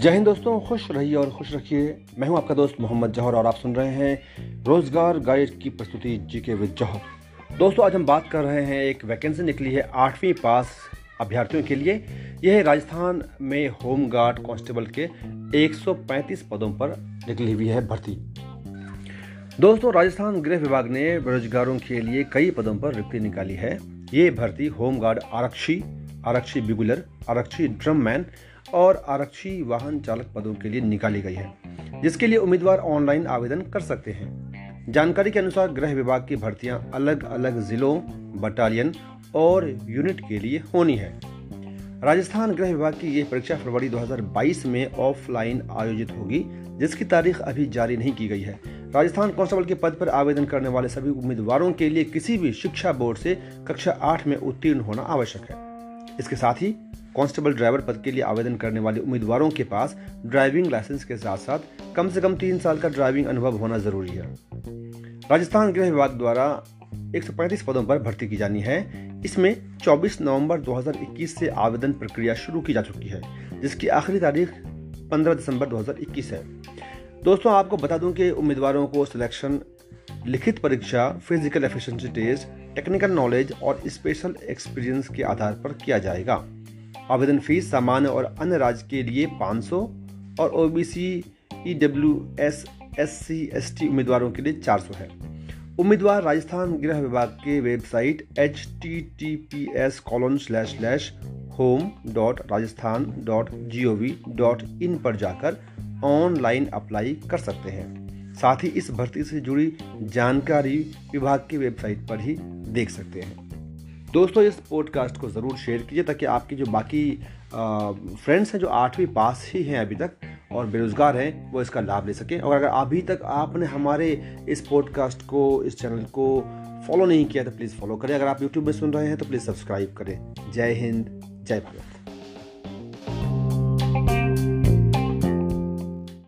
जय हिंद दोस्तों, खुश रहिए और खुश रखिए। मैं हूँ आपका दोस्त मोहम्मद जौहर और आप सुन रहे हैं रोज़गार गाइड की प्रस्तुति जी के विद जौहर। दोस्तों, आज हम बात कर रहे हैं एक वैकेंसी निकली है आठवीं पास अभ्यर्थियों के लिए। यह राजस्थान में होम गार्ड कांस्टेबल के 135 पदों पर निकली हुई है भर्ती। दोस्तों, राजस्थान गृह विभाग ने बेरोजगारों के लिए कई पदों पर रिक्ति निकाली है। ये भर्ती होमगार्ड आरक्षी आरक्षी बिगुलर, आरक्षी ड्रम मैन और आरक्षी वाहन चालक पदों के लिए निकाली गई है, जिसके लिए उम्मीदवार ऑनलाइन आवेदन कर सकते हैं। जानकारी के अनुसार गृह विभाग की भर्तियाँ अलग अलग जिलों, बटालियन और यूनिट के लिए होनी है। राजस्थान गृह विभाग की यह परीक्षा फरवरी 2022 में ऑफलाइन आयोजित होगी, जिसकी तारीख अभी जारी नहीं की गई है। राजस्थान कांस्टेबल के पद पर आवेदन करने वाले सभी उम्मीदवारों के लिए किसी भी शिक्षा बोर्ड से कक्षा आठ में उत्तीर्ण होना आवश्यक है। इसके साथ ही कांस्टेबल ड्राइवर पद के लिए आवेदन करने वाले उम्मीदवारों के पास ड्राइविंग लाइसेंस के साथ साथ कम से कम तीन साल का ड्राइविंग अनुभव होना ज़रूरी है। राजस्थान गृह विभाग द्वारा 135 पदों पर भर्ती की जानी है। इसमें 24 नवंबर 2021 से आवेदन प्रक्रिया शुरू की जा चुकी है, जिसकी आखिरी तारीख 15 दिसंबर 2021 है। दोस्तों, आपको बता दूँ कि उम्मीदवारों को सिलेक्शन लिखित परीक्षा physical efficiency test technical knowledge और स्पेशल एक्सपीरियंस के आधार पर किया जाएगा। आवेदन फ़ीस सामान्य और अन्य राज्य के लिए 500 और OBC EW S S C S T उम्मीदवारों के लिए 400 है। उम्मीदवार राजस्थान गृह विभाग के website H T T P S colon slash slash home dot Rajasthan dot G O V dot in पर जाकर ऑनलाइन अप्लाई कर सकते हैं। साथ ही इस भर्ती से जुड़ी जानकारी विभाग की वेबसाइट पर ही देख सकते हैं। दोस्तों, इस पॉडकास्ट को ज़रूर शेयर कीजिए ताकि आपकी जो बाकी फ्रेंड्स हैं, जो आठवीं पास ही हैं अभी तक और बेरोज़गार हैं, वो इसका लाभ ले सकें। और अगर अभी तक आपने हमारे इस पॉडकास्ट को, इस चैनल को फॉलो नहीं किया तो प्लीज़ फॉलो करें। अगर आप यूट्यूब में सुन रहे हैं तो प्लीज़ सब्सक्राइब करें। जय हिंद, जय भारत।